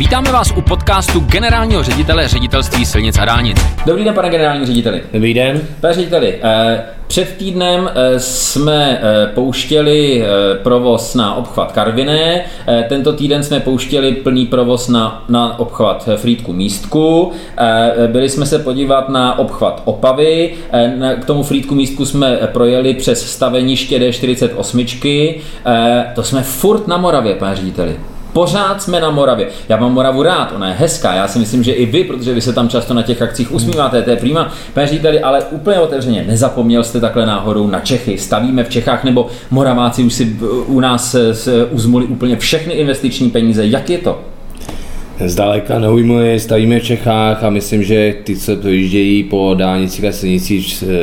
Vítáme vás u podcastu generálního ředitele ředitelství silnic a dálnic. Dobrý den, pane generální řediteli. Dobrý den. Pane řediteli, eh, před týdnem eh, jsme eh, pouštěli provoz na obchvat Karviné, tento týden jsme pouštěli plný provoz na, na obchvat Frýdku Místku, byli jsme se podívat na obchvat Opavy, k tomu Frýdku Místku jsme projeli přes staveniště D48, to jsme furt na Moravě, pane řediteli. Pořád jsme na Moravě. Já mám Moravu rád, ona je hezká. Já si myslím, že i vy, protože vy se tam často na těch akcích usmíváte, to je prima. Pane ale úplně otevřeně, nezapomněl jste takhle náhodou na Čechy. Stavíme v Čechách, nebo Moraváci už si u nás uzmuli úplně všechny investiční peníze. Jak je to? Zdaleka neujmuje, stavíme v Čechách a myslím, že ty, co projíždějí po dálnici a silnici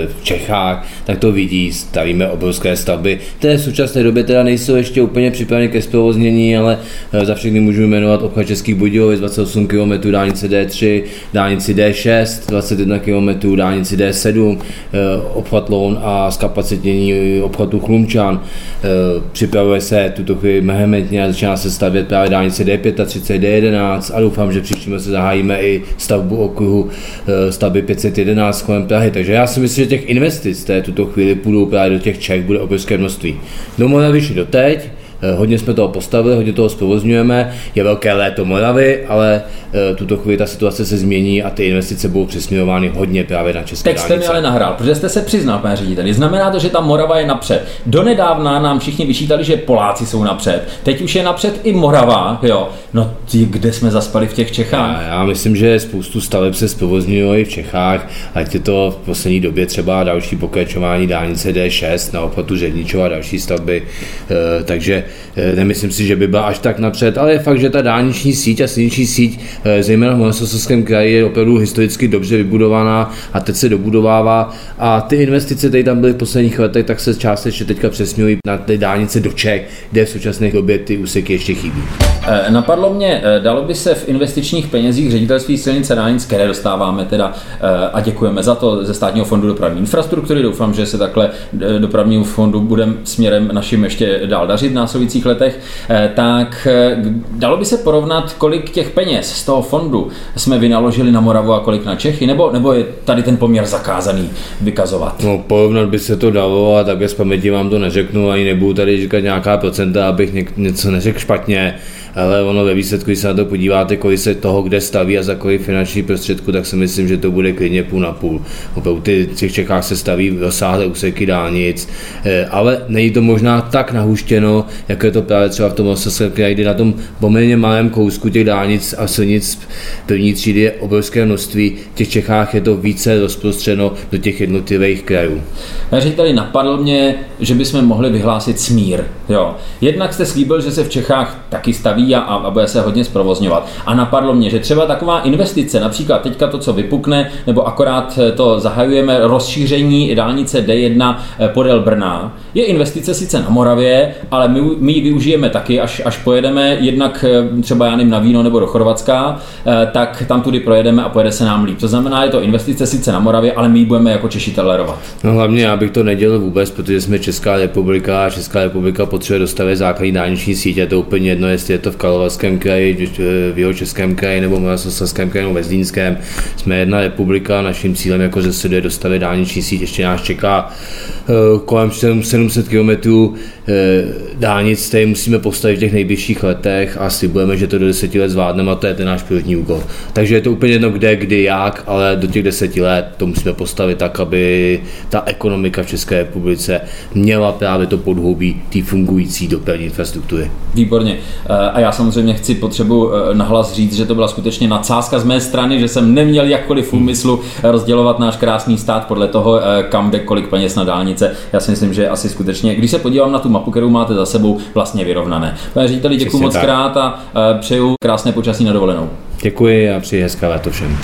v Čechách, tak to vidí, stavíme obrovské stavby, které v současné době teda nejsou ještě úplně připraveny ke zprovoznění, ale eh, za všechny můžu jmenovat obchod Českých Budějovic, 28 km, dálnice D3, dálnici D6, 21 km, dálnici D7, eh, obchod Loun a zkapacitnění obchodu Chlumčan. Eh, připravuje se tuto chvíli mehementně a začíná se stavět právě dálnice D35, D11, a doufám, že příštím se zahájíme i stavbu okruhu eh, stavby 511 kolem Prahy. Takže já si myslím, že těch investic, které tuto chvíli půjdou právě do těch Čech, bude obrovské množství. Do Moravy doteď, Eh, hodně jsme toho postavili, hodně toho zprovozňujeme, je velké léto Moravy, ale eh, tuto chvíli ta situace se změní a ty investice budou přesměrovány hodně právě na české Tak jste mi ale nahrál, protože jste se přiznal, pane řediteli. Znamená to, že ta Morava je napřed. Donedávna nám všichni vyčítali, že Poláci jsou napřed. Teď už je napřed i Morava, jo. No ty, kde jsme zaspali v těch Čechách? Já, já myslím, že spoustu staveb se zprovozňuje i v Čechách, ať je to v poslední době třeba další pokračování dálnice D6 na obchodu Žedničova a další stavby. Eh, takže Eh, nemyslím si, že by byla až tak napřed, ale je fakt, že ta dálniční síť a silniční síť, eh, zejména v Moravskoslezském kraji, je opravdu historicky dobře vybudovaná a teď se dobudovává. A ty investice, které tam byly v posledních letech, tak se částečně teďka přesměrují na ty dálnice do Čech, kde v současné době ty úseky ještě chybí. Eh, napadlo mě, dalo by se v investičních penězích ředitelství silnice dálnic, které dostáváme teda a děkujeme za to ze státního fondu dopravní infrastruktury. Doufám, že se takhle dopravnímu fondu budeme směrem našim ještě dál dařit v následujících letech, eh, tak eh, dalo by se porovnat, kolik těch peněz z toho fondu jsme vynaložili na Moravu a kolik na Čechy, nebo, nebo je tady ten poměr zakázaný vykazovat? No, porovnat by se to dalo a tak z paměti vám to neřeknu, ani nebudu tady říkat nějaká procenta, abych něco neřekl špatně ale ono ve výsledku, když se na to podíváte, kolik se toho kde staví a za kolik finanční prostředku, tak si myslím, že to bude klidně půl na půl. Opravdu ty, v těch Čechách se staví rozsáhlé úseky dálnic, eh, ale není to možná tak nahuštěno, jako je to právě třeba v tom Ostrovském kraji, kdy na tom poměrně malém kousku těch dálnic a silnic první třídy je obrovské množství. V těch Čechách je to více rozprostřeno do těch jednotlivých krajů. tady napadl mě, že bychom mohli vyhlásit smír. Jo. Jednak jste slíbil, že se v Čechách taky staví a, a bude se hodně zprovozňovat. A napadlo mě, že třeba taková investice, například teďka to, co vypukne, nebo akorát to zahajujeme rozšíření dálnice D1 eh, podél Brna, je investice sice na Moravě, ale my, my ji využijeme taky, až, až pojedeme jednak eh, třeba já nevím, na víno nebo do Chorvatska, eh, tak tam tudy projedeme a pojede se nám líp. To znamená, je to investice sice na Moravě, ale my ji budeme jako Češi tolerovat. No hlavně já bych to nedělal vůbec, protože jsme Česká republika a Česká republika potřebuje dostavit základní dálniční sítě, to úplně jedno, jestli je to v Karlovarském kraji, v jeho českém kraji nebo v Moravskoslezském kraji nebo ve Zlínském. Jsme jedna republika, naším cílem jako ze je dostavit dálniční síť, ještě nás čeká eh, kolem 700 km eh, dálnic, které musíme postavit v těch nejbližších letech a slibujeme, že to do deseti let zvládneme a to je ten náš první úkol. Takže je to úplně jedno kde, kdy, jak, ale do těch deseti let to musíme postavit tak, aby ta ekonomika v České republice měla právě to podhoubí té fungující dopravní infrastruktury. Výborně. Eh, a já samozřejmě chci potřebu eh, nahlas říct, že to byla skutečně nadsázka z mé strany, že jsem neměl jakkoliv v úmyslu rozdělovat náš krásný stát podle toho, eh, kam jde kolik peněz na dálnice. Já si myslím, že asi skutečně, když se podívám na tu mapu, kterou máte za sebou, vlastně vyrovnané. Pane řediteli, děkuji moc krát a přeju krásné počasí na dovolenou. Děkuji a přeji hezké léto všem.